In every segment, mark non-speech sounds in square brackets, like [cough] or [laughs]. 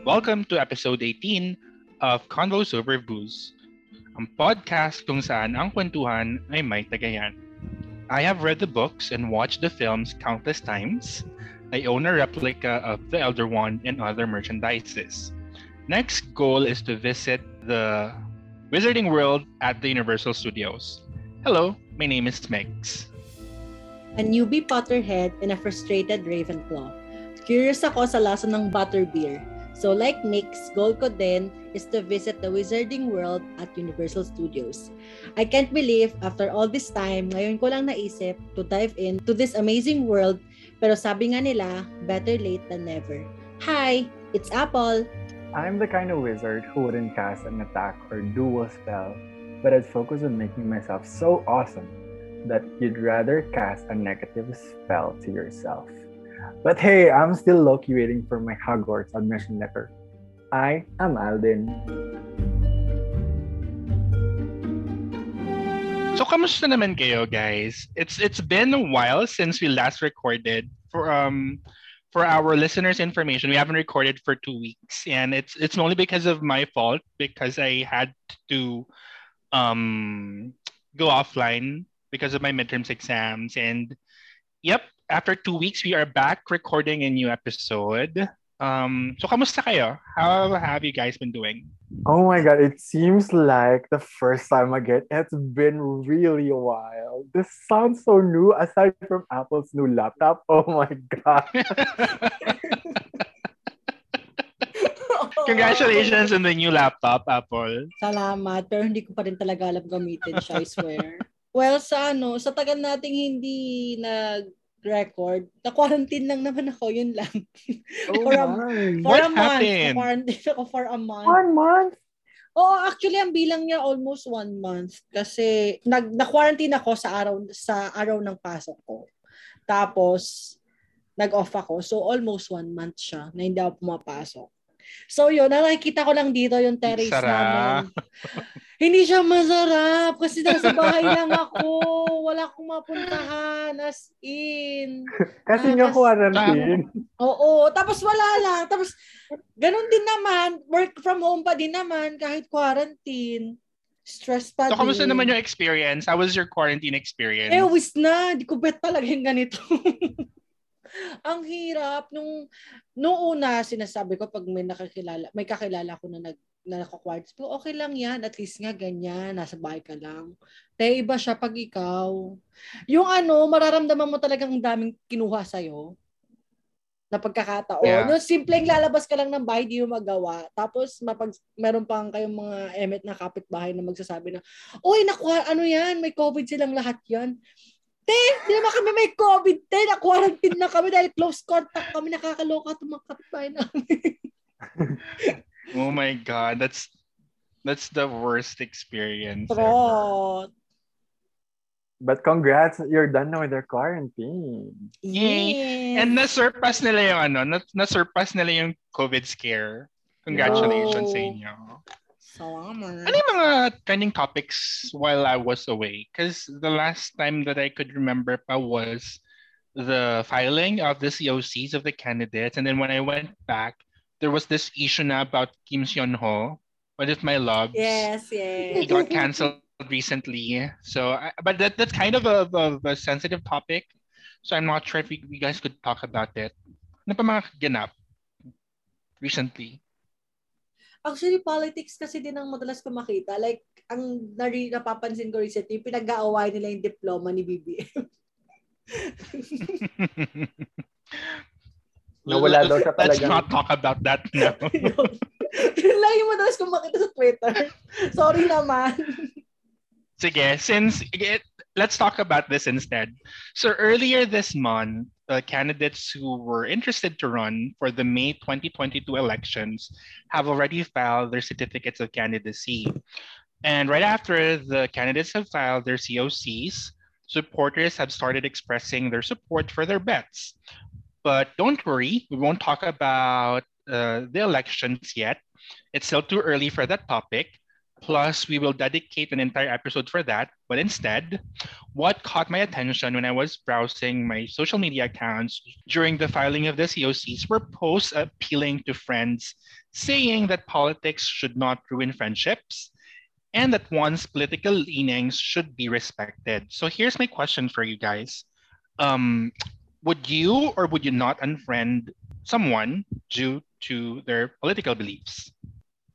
Welcome to episode 18 of Convos Over Booze, ang podcast kung saan ang kwentuhan ay may tagayan. I have read the books and watched the films countless times. I own a replica of The Elder One and other merchandises. Next goal is to visit the Wizarding World at the Universal Studios. Hello, my name is Megs. A newbie Potterhead and a frustrated Ravenclaw. Curious ako sa lasa ng butterbeer. So like Miks, goal ko din is to visit the Wizarding World at Universal Studios. I can't believe after all this time, ngayon ko lang naisip to dive into this amazing world pero sabi nga nila, better late than never. Hi, it's Apol. I'm the kind of wizard who wouldn't cast an attack or do a spell, but I'd focus on making myself so awesome that you'd rather cast a negative spell to yourself. But hey, I'm still low-key waiting for my Hogwarts admission letter. I am Aldin. So kamusta naman kayo guys? It's it's been a while since we last recorded for um for our listeners information. We haven't recorded for 2 weeks and it's it's only because of my fault because I had to um go offline because of my midterms exams and yep, after 2 weeks we are back recording a new episode. Um so kamusta kayo? How have you guys been doing? Oh my god, it seems like the first time again. It's been really a while. This sounds so new aside from Apple's new laptop. Oh my god. [laughs] Congratulations on the new laptop, Apple. Salamat, pero hindi ko pa rin talaga alam gamitin siya, I swear. well, sa ano, sa tagal nating hindi nag-record, na-quarantine lang naman ako, yun lang. Oh For a- my. For What a month. happened? Na-quarantine ako for a month. One month? Oo, actually, ang bilang niya almost one month. Kasi nag, na-quarantine ako sa araw, sa araw ng pasok ko. Tapos, nag-off ako. So, almost one month siya na hindi ako pumapasok. So, yun, nakikita ko lang dito yung terrace Sarap. namin. [laughs] Hindi siya masarap kasi nasa bahay lang ako. Wala akong mapuntahan. As in. Kasi Ah, nga quarantine. Oo, tapos wala lang. Tapos ganun din naman, work from home pa din naman kahit quarantine. Stress pa So, kamusta din. naman yung experience? How was your quarantine experience? Eh, wis na. Di ko bet talaga yung ganito. [laughs] Ang hirap. Nung, nung una, sinasabi ko pag may nakakilala, may kakilala ko na nag na naka-quartz, pero okay lang yan. At least nga ganyan, nasa bahay ka lang. Te, iba siya pag ikaw. Yung ano, mararamdaman mo talagang ang daming kinuha sa'yo na pagkakataon. Yeah. No, simpleng lalabas ka lang ng bahay, di mo magawa. Tapos, mapag, meron pang kayong mga emet na kapitbahay na magsasabi na, Uy, nakuha, ano yan? May COVID silang lahat yan. Te, di naman kami may COVID, te. Na-quarantine na kami dahil close contact kami. Nakakaloka itong mga kapitbahay namin. [laughs] Oh my god, that's that's the worst experience. ever. But congrats, you're done now with your quarantine. Yay. Yes. And na-surpass nila yung ano, na- na-surpass nila yung COVID scare. Congratulations No. sa inyo. Salamat. Ano yung mga trending topics while I was away? Because the last time that I could remember pa was the filing of the COCs of the candidates. And then when I went back, there was this issue na about Kim Seon Ho, one of my loves. Yes, he yes. got canceled recently. So, I, but that that's kind of a, of a sensitive topic. So I'm not sure if we, we guys could talk about it. Ano pa mga ganap recently? Actually, politics kasi din ang madalas ko makita. Like, ang nari, napapansin ko recently, pinag-aaway nila yung diploma ni BBM. [laughs] Nawala daw siya Let's not talk about that now. Yun. Lang yung madalas makita sa Twitter. Sorry naman. Sige, since it, let's talk about this instead. So earlier this month, the candidates who were interested to run for the May 2022 elections have already filed their certificates of candidacy. And right after the candidates have filed their COCs, supporters have started expressing their support for their bets. But don't worry, we won't talk about uh, the elections yet. It's still too early for that topic. Plus, we will dedicate an entire episode for that. But instead, what caught my attention when I was browsing my social media accounts during the filing of the COCs were posts appealing to friends saying that politics should not ruin friendships and that one's political leanings should be respected. So here's my question for you guys. Um, would you or would you not unfriend someone due to their political beliefs?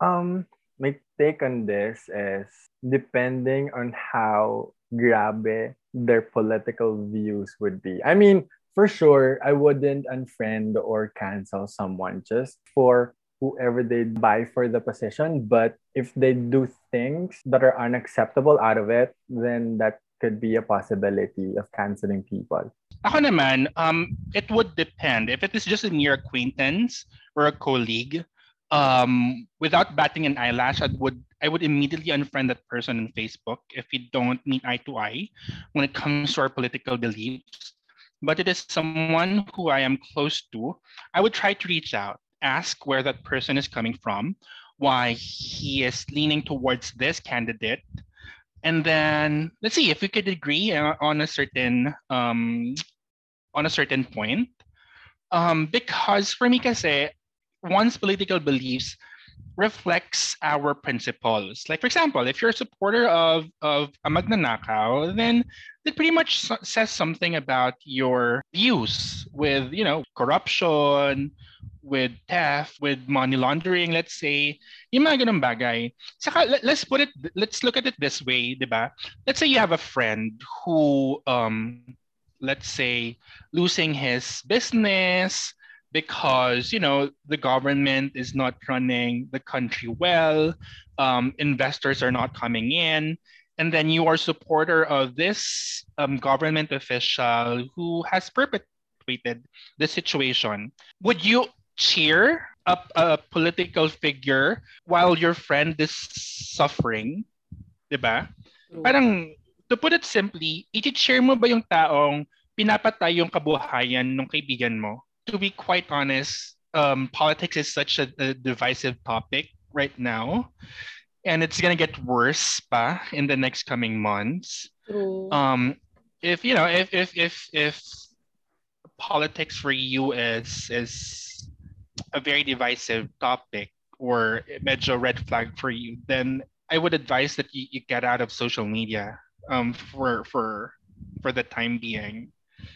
Um, my take on this is depending on how grabe their political views would be. I mean, for sure, I wouldn't unfriend or cancel someone just for whoever they buy for the position. But if they do things that are unacceptable out of it, then that could be a possibility of canceling people. Ako naman, um, it would depend. If it is just a mere acquaintance or a colleague, um, without batting an eyelash, I would I would immediately unfriend that person on Facebook if we don't meet eye to eye when it comes to our political beliefs. But it is someone who I am close to. I would try to reach out, ask where that person is coming from, why he is leaning towards this candidate, and then let's see if we could agree on a certain um, on a certain point. Um, because for me kasi, one's political beliefs reflects our principles. Like for example, if you're a supporter of of a magnanakaw, then it pretty much says something about your views with you know corruption, with theft, with money laundering, let's say, yung mga ganun bagay. Saka, let's put it, let's look at it this way, di ba? Let's say you have a friend who um, let's say, losing his business because you know the government is not running the country well, um, investors are not coming in, and then you are supporter of this um, government official who has perpetrated the situation. Would you cheer up a political figure while your friend is suffering? Diba? Parang to put it simply, i-share mo ba yung taong pinapatay yung kabuhayan ng kaibigan mo? To be quite honest, um, politics is such a, a divisive topic right now. And it's gonna get worse pa in the next coming months. Um, if you know, if if if if politics for you is is a very divisive topic or medyo red flag for you, then I would advise that you, you get out of social media um, for for for the time being.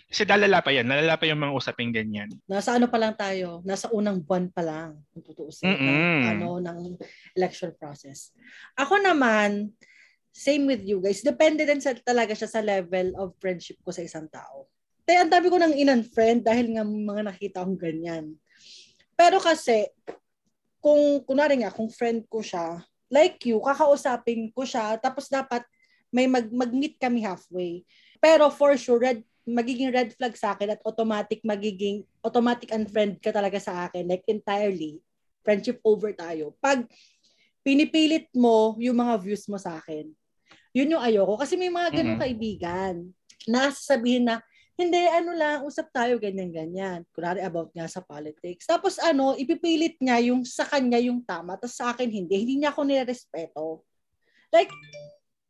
Kasi lalala pa yan. Lalala pa yung mga usaping ganyan. Nasa ano pa lang tayo? Nasa unang buwan pa lang. Kung tutuusin. Ng, ano, ng election process. Ako naman, same with you guys. Depende din sa, talaga siya sa level of friendship ko sa isang tao. Kaya ang dami ko nang in-unfriend dahil nga mga nakita akong ganyan. Pero kasi, kung kunwari nga, kung friend ko siya, like you, kakausapin ko siya, tapos dapat may mag, mag-meet kami halfway. Pero for sure, red, magiging red flag sa akin at automatic magiging, automatic unfriend ka talaga sa akin. Like entirely, friendship over tayo. Pag pinipilit mo yung mga views mo sa akin, yun yung ayoko. Kasi may mga ganong mm-hmm. kaibigan na sasabihin na, hindi, ano lang, usap tayo, ganyan-ganyan. Kunwari about nga sa politics. Tapos ano, ipipilit niya yung sa kanya yung tama, tapos sa akin hindi. Hindi niya ako nirespeto. Like,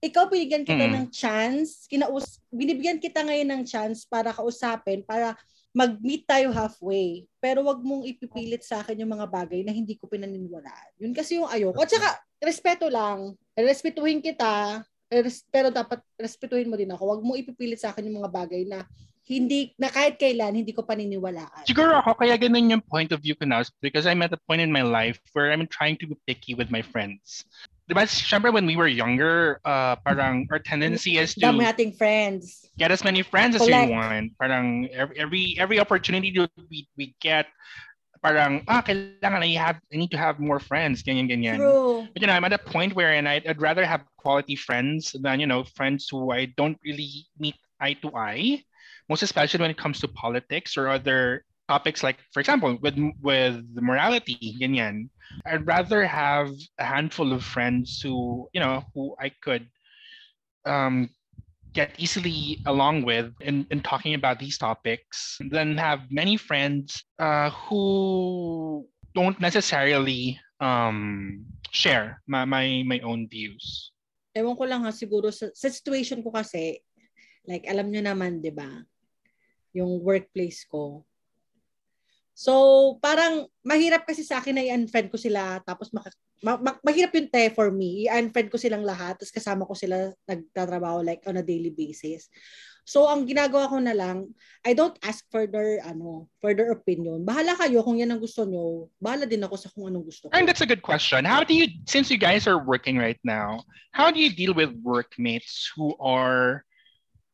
ikaw binigyan kita mm. ng chance, kinaus binibigyan kita ngayon ng chance para kausapin, para mag-meet tayo halfway. Pero wag mong ipipilit sa akin yung mga bagay na hindi ko pinaniniwalaan. Yun kasi yung ayoko. At saka, respeto lang. Respetuhin kita, pero dapat respetuhin mo din ako. Wag mong ipipilit sa akin yung mga bagay na hindi na kahit kailan hindi ko paniniwalaan. Siguro ako kaya ganun yung point of view ko now because I'm at a point in my life where I'm trying to be picky with my friends. Diba, syempre when we were younger, uh, parang our tendency is to Dami nating friends. Get as many friends as Collect. you want. Parang every every opportunity we we get, parang ah kailangan I have I need to have more friends ganyan ganyan. True. But you know I'm at a point where and I'd, I'd rather have quality friends than you know friends who I don't really meet eye to eye. Most especially when it comes to politics or other topics like for example with with morality ganyan I'd rather have a handful of friends who, you know, who I could um, get easily along with in, in talking about these topics than have many friends uh, who don't necessarily um share my my, my own views. Ewan ko lang ha, siguro sa, sa situation ko kasi, like alam nyo naman, di ba, yung workplace ko. So, parang mahirap kasi sa akin na i-unfriend ko sila tapos maka, ma, ma, mahirap yung te for me. I-unfriend ko silang lahat tapos kasama ko sila nagtatrabaho like on a daily basis. So, ang ginagawa ko na lang, I don't ask for their, ano, for their opinion. Bahala kayo kung yan ang gusto nyo. Bahala din ako sa kung anong gusto ko. And that's a good question. How do you, since you guys are working right now, how do you deal with workmates who are,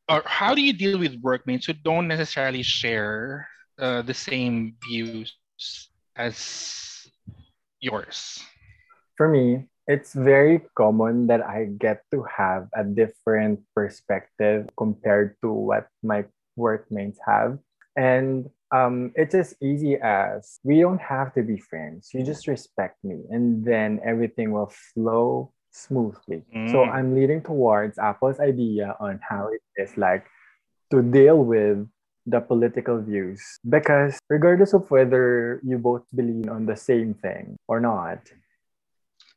or how do you deal with workmates who don't necessarily share uh, the same views as yours? For me, it's very common that I get to have a different perspective compared to what my workmates have. And um, it's as easy as we don't have to be friends. You just respect me, and then everything will flow smoothly. Mm. So I'm leading towards Apol's idea on how it is like to deal with the political views because regardless of whether you both believe on the same thing or not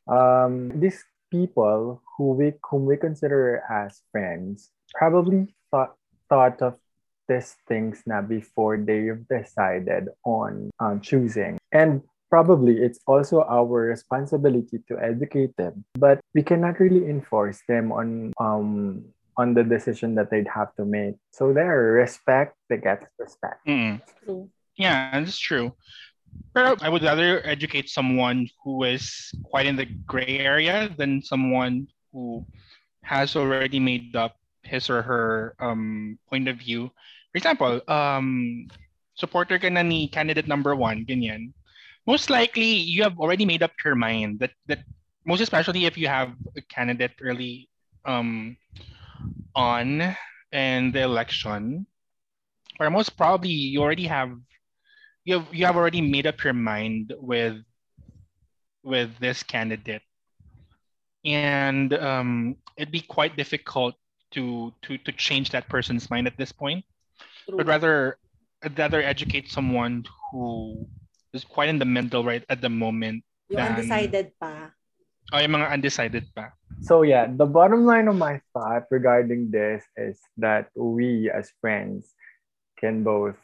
um, these people who we whom we consider as friends probably thought thought of these things now before they've decided on um, choosing and probably it's also our responsibility to educate them but we cannot really enforce them on um, on the decision that they'd have to make. So there, respect begets respect. Mm. Yeah, that's true. But I would rather educate someone who is quite in the gray area than someone who has already made up his or her um, point of view. For example, um, supporter ka na ni candidate number one, ganyan. Most likely, you have already made up your mind that that most especially if you have a candidate early um, on in the election, or most probably you already have you have you have already made up your mind with with this candidate, and um, it'd be quite difficult to to to change that person's mind at this point. True. But rather, I'd rather educate someone who is quite in the middle right at the moment. Yung than, undecided pa. Oh, yung mga undecided pa. So yeah, the bottom line of my thought regarding this is that we as friends can both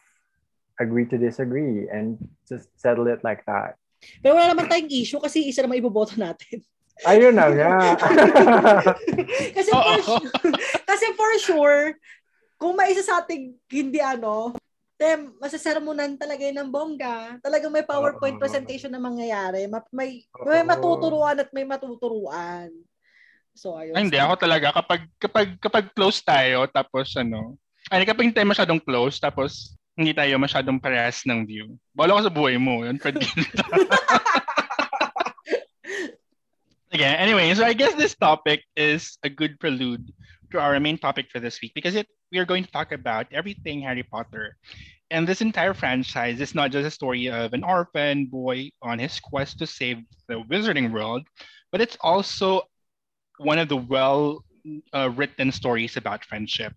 agree to disagree and just settle it like that. Pero wala naman tayong issue kasi isa naman iboboto natin. Ayun na nga. [laughs] kasi, for, kasi for sure, kung may isa sa ating hindi ano, Tem, masasaramunan talaga yun ng bongga. Talagang may PowerPoint presentation na mangyayari. May, may matuturuan at may matuturuan. So, ayun. Ay, hindi. Ako talaga, kapag, kapag, kapag close tayo, tapos ano, ay, kapag hindi tayo masyadong close, tapos hindi tayo masyadong parehas ng view. Bala ko sa buhay mo. Yun, Again, [laughs] anyway, so I guess this topic is a good prelude to our main topic for this week because it we are going to talk about everything Harry Potter. And this entire franchise is not just a story of an orphan boy on his quest to save the wizarding world, but it's also one of the well uh, written stories about friendship.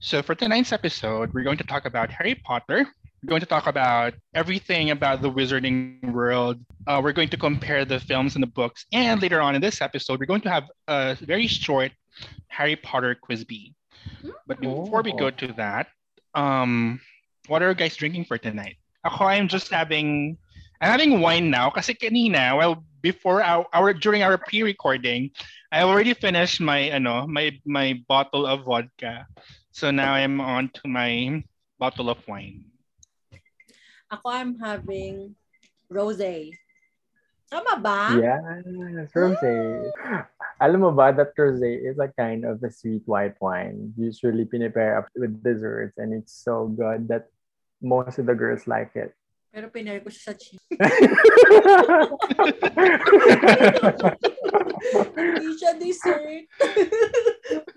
So, for tonight's episode, we're going to talk about Harry Potter. We're going to talk about everything about the wizarding world. Uh, we're going to compare the films and the books. And later on in this episode, we're going to have a very short Harry Potter quiz bee. But before we go oh. to that, um, what are you guys drinking for tonight? Ako, I'm just having, I'm having wine now kasi kanina, well, before our, our during our pre-recording, I already finished my, ano, my, my bottle of vodka. So now I'm on to my bottle of wine. Ako, I'm having rosé. Tama ba? Yes, rosé. Alam mo ba that rosé is a kind of a sweet white wine. Usually pinipare up with desserts and it's so good that most of the girls like it. Pero pinare ko siya sa cheese. [laughs] Hindi siya dessert. [laughs]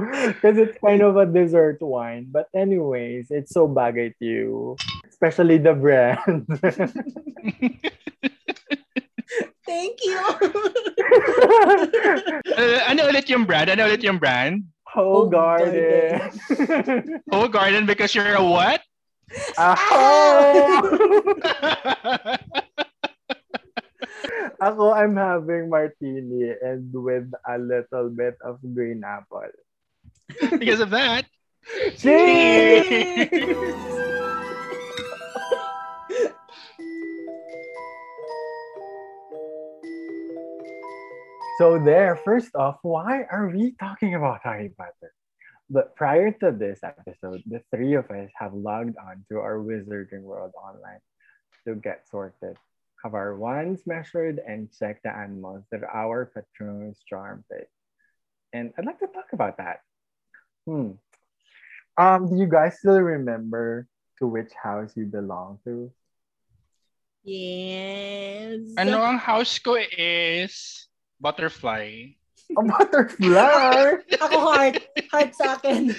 Because it's kind of a dessert wine. But anyways, it's so bagay to you. Especially the brand. [laughs] Thank you. uh, [laughs] ano ulit yung brand? Ano ulit yung brand? Whole Garden. Whole Garden because you're a what? A hoe! Ako, I'm having martini and with a little bit of green apple. Because of that, Cheers! [laughs] So there, first off, why are we talking about Harry Potter? But prior to this episode, the three of us have logged on to our Wizarding World online to get sorted, have our wands measured, and check the animals that our Patronus charm fit. And I'd like to talk about that. Hmm. Um, do you guys still remember to which house you belong to? Yes. ano ang house ko is butterfly. A butterfly! [laughs] Ako heart. Heart sa akin.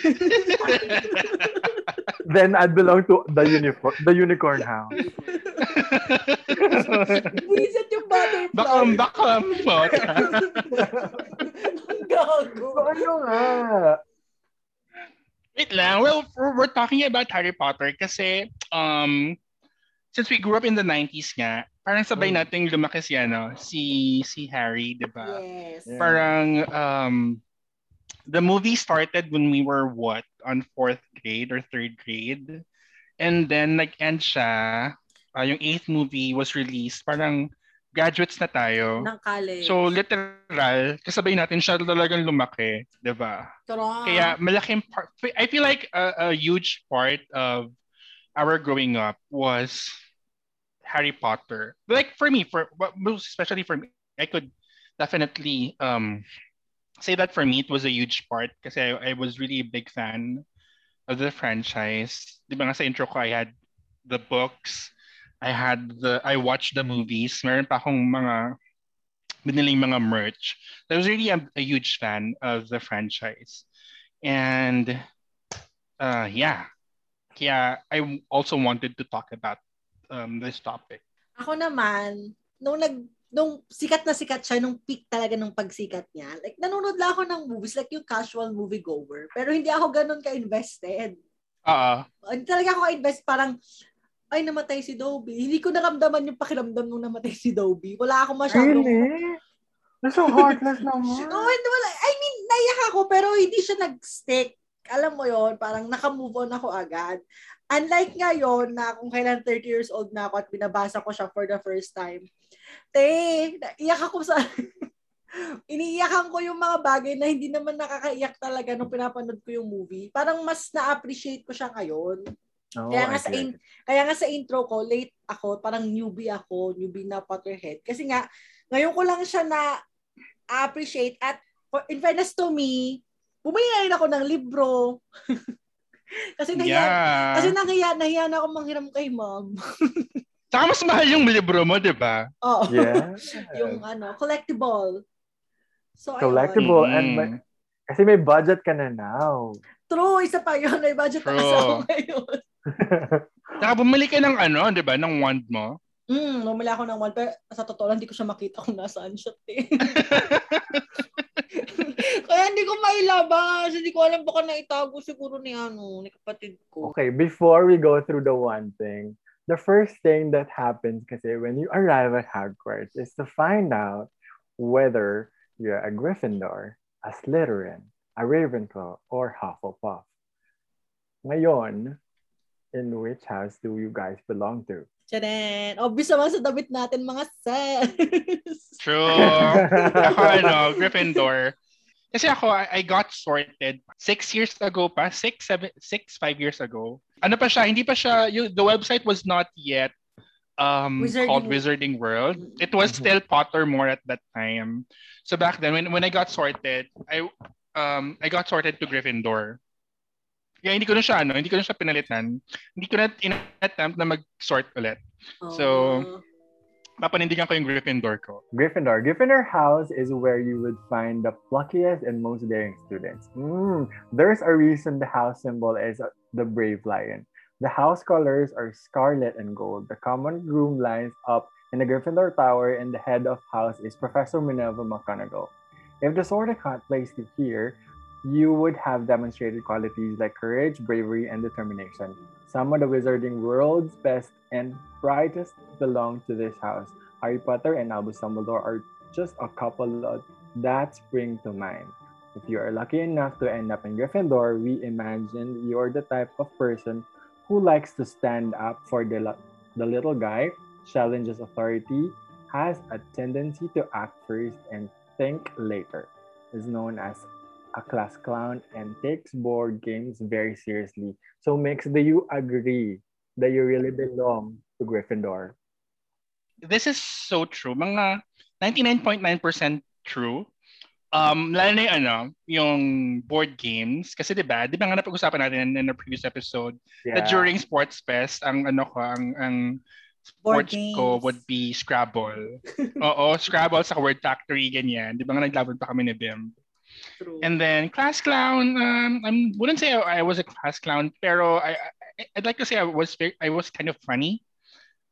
[laughs] then I'd belong to the unicorn, the unicorn house. [laughs] Visit yung butterfly. bakam bakam. Ang gago. So ano nga? Wait lang. Well, we're, we're talking about Harry Potter kasi um since we grew up in the 90s nga, parang sabay Mm. nating lumaki si ano, si si Harry, 'di ba? Yes. Yeah. Parang um the movie started when we were what on fourth grade or third grade. And then nag-end siya. uh, yung eighth movie was released. Parang graduates na tayo. Ng college. So literal, kasabay natin siya talagang lumaki, 'di ba? Correct. Kaya malaking part, I feel like a, a huge part of our growing up was Harry Potter. Like for me, for most especially for me, I could definitely um say that for me it was a huge part because I, I was really a big fan of the franchise. Di ba nga sa intro ko, I had the books, I had the, I watched the movies, meron pa akong mga biniling mga merch. I was really a, a huge fan of the franchise. And uh, yeah, kaya I also wanted to talk about um, this topic. Ako naman, nung nag nung sikat na sikat siya, nung peak talaga ng pagsikat niya, like, nanonood lang ako ng movies, like yung casual movie goer. Pero hindi ako ganun ka-invested. Uh, Hindi talaga ako ka-invest, parang, ay, namatay si Dobby. Hindi ko naramdaman yung pakiramdam nung namatay si Dobby. Wala ako masyadong... Really? That's so heartless [laughs] naman. No, wala. I mean, naiyak ako, pero hindi siya nag-stick. Alam mo yon parang naka-move on ako agad. Unlike ngayon, na kung kailan 30 years old na ako at binabasa ko siya for the first time, te, naiyak ako sa... [laughs] iniiyakan ko yung mga bagay na hindi naman nakakaiyak talaga nung pinapanood ko yung movie. Parang mas na-appreciate ko siya ngayon. Oh, Kaya nga I sa in-. Kaya nga sa intro ko, late ako, parang newbie ako, newbie na Potterhead. Kasi nga, ngayon ko lang siya na appreciate at for- in fairness to me, bumili rin ako ng libro. [laughs] kasi nahiya, yeah. kasi nahiya, nahiya na ako manghiram kay mom. [laughs] Saka mas mahal yung libro mo, di ba? Oo. Yeah. [laughs] yung ano, collectible. So, ayun. Collectible. Mm. And may, kasi may budget ka na now. True, isa pa yun. May budget na True. kasi ako ngayon. Saka bumili ka ng ano, di ba? Ng wand mo. Hmm, bumili ako ng one. Pero sa totoo lang, hindi ko siya makita kung nasaan siya. [laughs] Kaya hindi ko mailabas. Hindi ko alam baka naitago siguro ni ano, ni kapatid ko. Okay, before we go through the one thing, the first thing that happens kasi when you arrive at Hogwarts is to find out whether you're a Gryffindor, a Slytherin, a Ravenclaw, or Hufflepuff. Ngayon, in which house do you guys belong to? Tcharan! Obvious naman sa damit natin, mga sis. [laughs] True. [laughs] ako ano, Gryffindor. Kasi ako, I, I got sorted six years ago pa, six, seven, six, five years ago. Ano pa siya, hindi pa siya, yung, the website was not yet um, Wizarding called. Wizarding World. It was Mhm. still Pottermore at that time. So back then, when, when I got sorted, I um I got sorted to Gryffindor. Kaya hindi ko na siya, ano, hindi ko na siya pinalitan. Hindi ko na in-attempt na mag-sort ulit. So- Oh. Papanindigan ko yung Gryffindor ko. Gryffindor. Gryffindor house is where you would find the pluckiest and most daring students. Mm, there's a reason the house symbol is the brave lion. The house colors are scarlet and gold. The common room lines up in the Gryffindor Tower, and the head of house is Professor Minerva McGonagall. If the sword cut placed you here, you would have demonstrated qualities like courage, bravery, and determination. Some of the wizarding world's best and brightest belong to this house. Harry Potter and Albus Dumbledore are just a couple that spring to mind. If you are lucky enough to end up in Gryffindor, we imagine you're the type of person who likes to stand up for the, the little guy, challenges authority, has a tendency to act first and think later, is known as a class clown, and takes board games very seriously. So, Mix, do you agree that you really belong to Gryffindor? This is so true. Mga 99.9% true. Um, lalo na yung, ano, yung board games. Kasi di ba, di ba nga napag-usapan natin in, in the previous episode, yeah. that during Sports Fest, ang ano ko, ang, ang sports ko would be Scrabble. [laughs] Oo, Scrabble sa Word Factory, ganyan. Di ba nga naglaban pa kami ni Bim? True. And then class clown, um, I wouldn't say I, I was a class clown, pero I, I, I'd like to say I was very, I was kind of funny.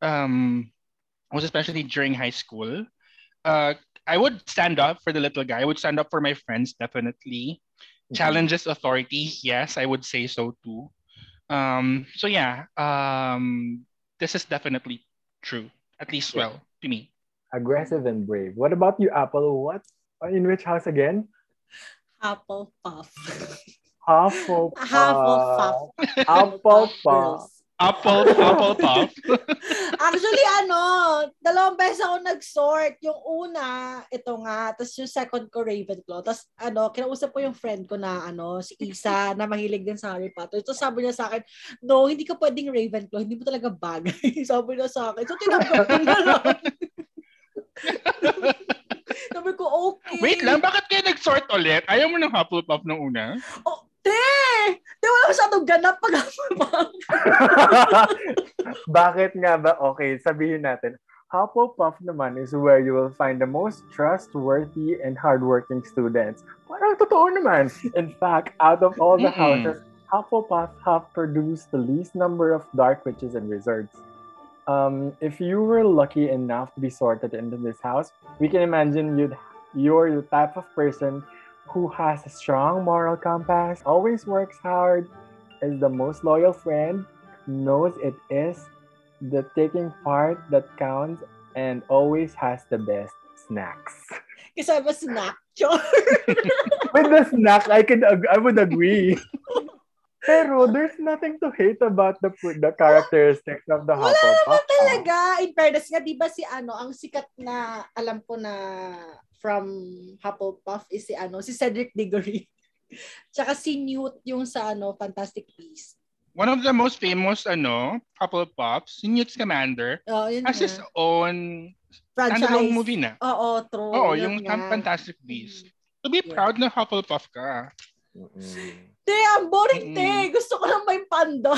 Um, was especially during high school. Uh, I would stand up for the little guy. I would stand up for my friends, definitely. Mm-hmm. Challenges authority, yes, I would say so too. Um, so yeah, um, this is definitely true, at least well to me. Aggressive and brave. What about you, Apol? What in which house again? Hufflepuff. Hufflepuff. Hufflepuff. Hufflepuff. Apple, apple pop. [laughs] Actually, ano, dalawang beses ako nag-sort. Yung una, ito nga. Tapos yung second ko, Ravenclaw. Tapos, ano, kinausap ko yung friend ko na, ano, si Isa, na mahilig din sa Harry Potter. Tapos sabi niya sa akin, no, hindi ka pwedeng Ravenclaw. Hindi mo talaga bagay. [laughs] sabi niya sa akin. So, tinanggap ko na lang. [laughs] sabi ko, okay. Wait lang, bakit kayo nag-sort ulit? Ayaw mo ng Hufflepuff nung una? Oh, Te! Te, wala masyadong ganap pag [laughs] Bakit nga ba? Okay, sabihin natin. Hufflepuff naman is where you will find the most trustworthy and hardworking students. Parang totoo naman. In fact, out of all the Mm-mm. houses, Hufflepuff have produced the least number of dark witches and wizards. Um, if you were lucky enough to be sorted into this house, we can imagine you'd you're the type of person who has a strong moral compass, always works hard, is the most loyal friend, knows it is the taking part that counts, and always has the best snacks. Because I'm a snack [laughs] With the snack, I can I would agree. [laughs] Pero there's nothing to hate about the the characteristics of the Hufflepuff. Wala naman talaga. In fairness nga, di ba si ano, ang sikat na, alam ko na from Hufflepuff is si ano, si Cedric Diggory. [laughs] Tsaka si Newt yung sa ano, Fantastic Beasts. One of the most famous ano, Hufflepuff, si Newt Scamander, oh, yun has nga. his own franchise. standalone movie na. Oo, true. Oo, yung nga. Fantastic Beasts. To be yeah. proud na Hufflepuff ka. Mm-hmm. Te, ang boring, mm-hmm. te. Gusto ko lang may panda. [laughs]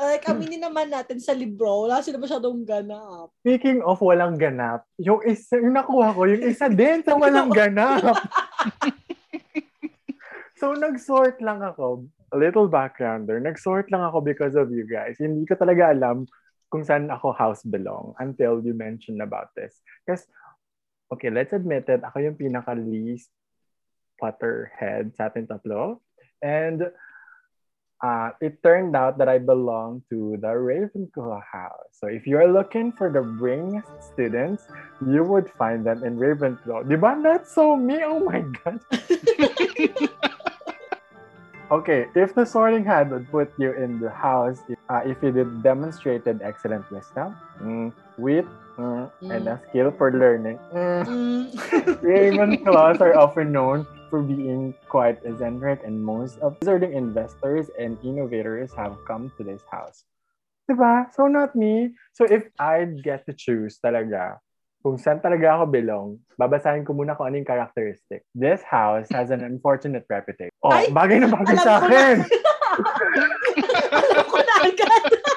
like, aminin naman natin sa libro, wala sila masyadong ganap. Speaking of walang ganap, yung isa, yung nakuha ko, yung isa din sa walang ganap. [laughs] so, nag-sort lang ako. A little backgrounder. Nag-sort lang ako because of you guys. Hindi ko talaga alam kung saan ako house belong until you mentioned about this. Because, okay, let's admit it, ako yung pinaka-least Potterhead sa ating tatlo. And uh, it turned out that I belong to the Ravenclaw house. So if you're looking for the bring students, you would find them in Ravenclaw. Diba? That's so me. Oh my God. [laughs] okay, if the sorting hat would put you in the house, uh, if you did demonstrated excellent wisdom, mm, wit, mm, mm. and a skill for learning, mm. mm. [laughs] Ravenclaws are often known for being quite eccentric and most of wizarding investors and innovators have come to this house. Diba? So not me. So if I'd get to choose talaga kung saan talaga ako belong, babasahin ko muna kung anong characteristic. This house has an unfortunate reputation. Oh, Ay, bagay na bagay sa akin. [laughs] alam ko na agad.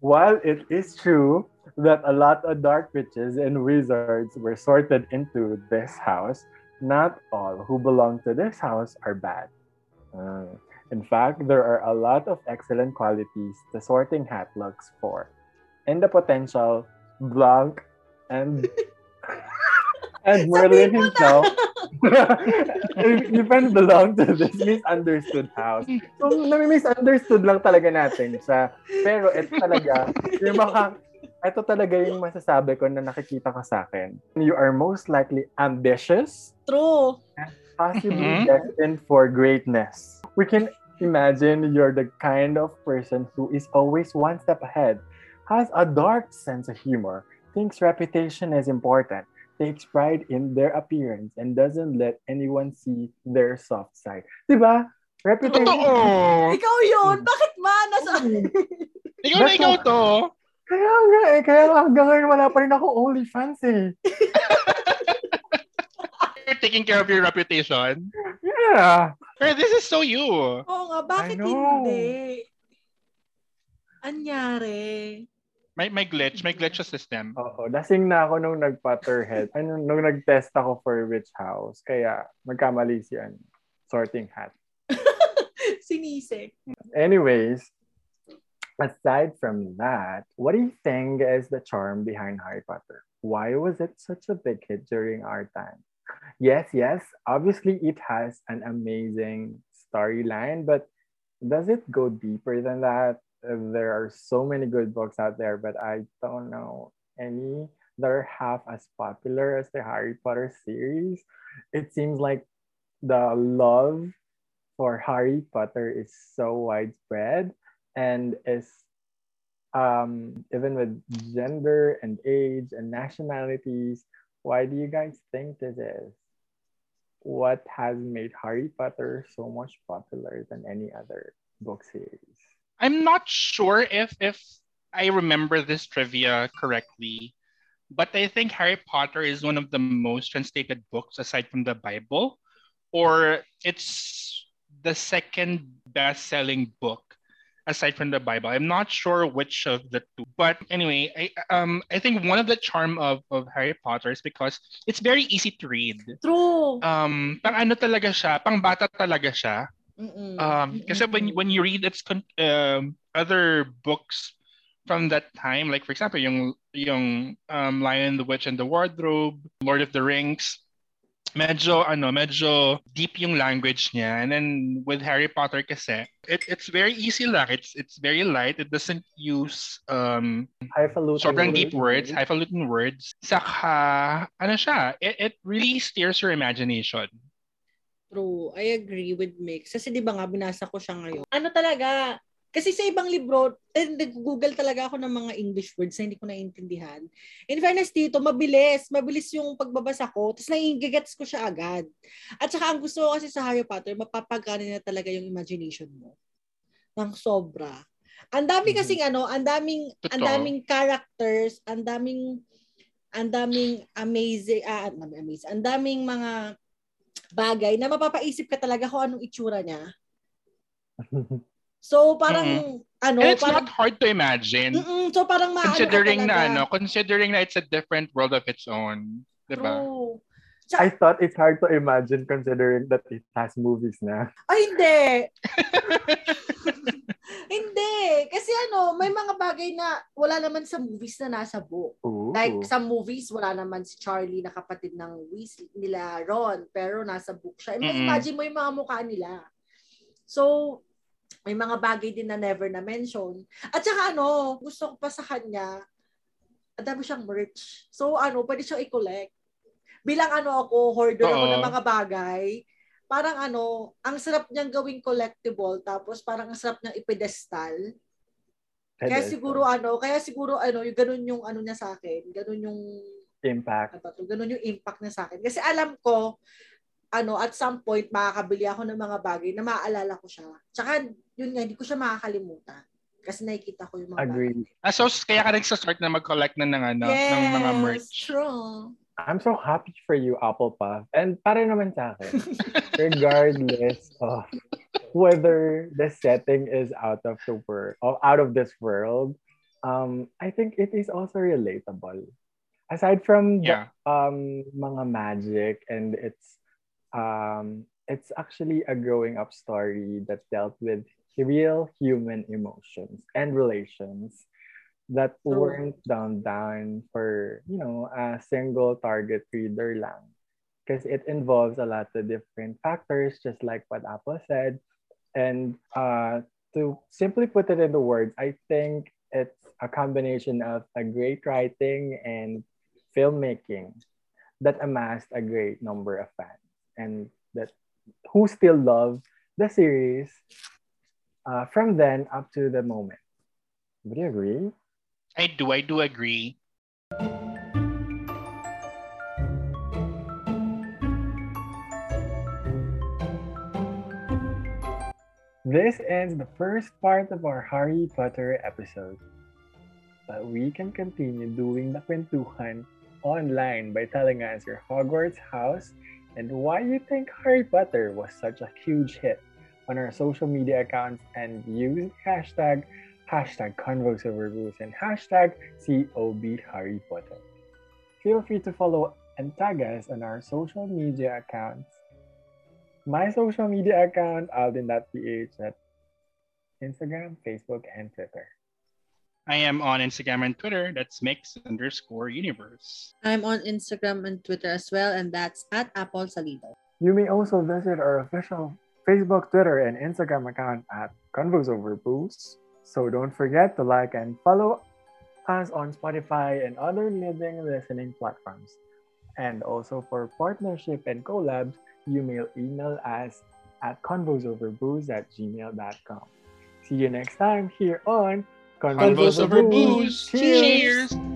While it is true that a lot of dark witches and wizards were sorted into this house, not all who belong to this house are bad. Uh, in fact, there are a lot of excellent qualities the sorting hat looks for. And the potential blank and [laughs] And Merlin himself [laughs] even belong to this misunderstood house. So, nami-misunderstood lang talaga natin siya. Pero ito talaga, yung mga, ito talaga yung masasabi ko na nakikita ko sa akin. You are most likely ambitious. True. Possibly Mhm. destined for greatness. We can imagine you're the kind of person who is always one step ahead, has a dark sense of humor, thinks reputation is important, takes pride in their appearance, and doesn't let anyone see their soft side. Diba? Reputation. Totoo. Ikaw yun. Bakit ma? Nasa... [laughs] Ikaw na ikaw to. Kaya nga eh, kaya nga hanggang ngayon wala pa rin ako OnlyFans eh. [laughs] You're taking care of your reputation. Yeah. Pero this is so you. Oo nga, bakit I know. hindi? Anyari? May, may glitch. May glitch sa system. Oo, lasing na ako nung nag-Potterhead. Ano, nung nag-test ako for Witch House. Kaya magkamali si ano, sorting hat. [laughs] Sinise. Anyways, aside from that, what do you think is the charm behind Harry Potter? Why was it such a big hit during our time? Yes, yes, obviously it has an amazing storyline, but does it go deeper than that? There are so many good books out there, but I don't know any that are half as popular as the Harry Potter series. It seems like the love for Harry Potter is so widespread and is um, even with gender and age and nationalities. Why do you guys think this is? What has made Harry Potter so much popular than any other book series? I'm not sure if if I remember this trivia correctly, but I think Harry Potter is one of the most translated books aside from the Bible, or it's the second best-selling book aside from the Bible. I'm not sure which of the two, but anyway, I um I think one of the charm of of Harry Potter is because it's very easy to read. True. Um, pang ano talaga siya, pang bata talaga siya. Mm-mm. Um, kasi when when you read its con- um, other books from that time, like for example, yung yung um, Lion, the Witch, and the Wardrobe, Lord of the Rings, medyo ano, medyo deep yung language niya. And then with Harry Potter kasi, it, it's very easy lang. It's it's very light. It doesn't use um Highfalutin sobrang deep words, words. highfalutin words. Saka, ano siya, it, it really steers your imagination. True. I agree with Mix. Kasi di ba nga, binasa ko siya ngayon. Ano talaga, kasi sa ibang libro, eh, nag-google talaga ako ng mga English words na hindi ko naiintindihan. In fairness dito, mabilis. Mabilis yung pagbabasa ko. Tapos nai-gets ko siya agad. At saka ang gusto ko kasi sa Harry Potter, mapapagana na talaga yung imagination mo. Ng sobra. Ang dami Mhm. kasing ano, ang daming, ang daming characters, ang daming, ang daming amazing, ah, amazing, ang daming mga bagay na mapapaisip ka talaga kung anong itsura niya. [laughs] So parang ano, And it's parang not hard to imagine. Mm-mm, so parang maano considering na ano, considering na it's a different world of its own. Diba? True. I thought it's hard to imagine considering that it has movies na. Ay, hindi. [laughs] hindi. Kasi ano, may mga bagay na wala naman sa movies na nasa book. Ooh. Like sa movies, wala naman si Charlie na kapatid ng Weasley nila Ron, pero nasa book siya. Mm-mm. imagine mo yung mga mukha nila. So, may mga bagay din na never na mention. At saka ano, gusto ko pa sa kanya, ang dami siyang merch. So ano, pwede siyang i-collect. Bilang ano ako, hoarder ako Oo. ng mga bagay, parang ano, ang sarap niyang gawing collectible, tapos parang ang sarap niyang ipedestal. Kaya Pedestal. siguro ano, kaya siguro ano, yung ganun yung ano niya sa akin, ganun yung Impact. ano to, ganun yung impact niya sa akin. Kasi alam ko ano, at some point makakabili ako ng mga bagay na maaalala ko siya. Tsaka yun nga, hindi ko siya makakalimutan. Kasi nakikita ko yung mga Agree. Ah, so kaya ka nagsa-start na mag-collect na ng ano, bagay. ng mga Yes, merch. true. I'm so happy for you, Apol Puff. And para naman sa akin, [laughs] regardless of whether the setting is out of the world, or out of this world, um, I think it is also relatable. Aside from the um, mga magic and it's um, it's actually a growing up story that dealt with real human emotions and relations that weren't dumbed down for, you know, a single target reader lang. Because it involves a lot of different factors, just like what Apol said. And uh, to simply put it into words, I think it's a combination of a great writing and filmmaking that amassed a great number of fans and that who still love the series uh, from then up to the moment. Would you agree? I do, I do agree. This ends the first part of our Harry Potter episode. But we can continue doing the kwentuhan online by telling us your Hogwarts house and why you think Harry Potter was such a huge hit on our social media accounts and use hashtag hashtag convos over booze and hashtag COB Harry Potter. Feel free to follow and tag us on our social media accounts my social media account, Aldin.ph at Instagram, Facebook, and Twitter. I am on Instagram and Twitter. That's miks underscore universe. I'm on Instagram and Twitter as well, and that's at Apol Salido. You may also visit our official Facebook, Twitter, and Instagram account at Convos Over Booze. So don't forget to like and follow us on Spotify and other leading listening platforms. And also for partnership and collabs, you may email us at convosoverbooze at gmail.com. See you next time here on Convos over booze. Cheers! Cheers.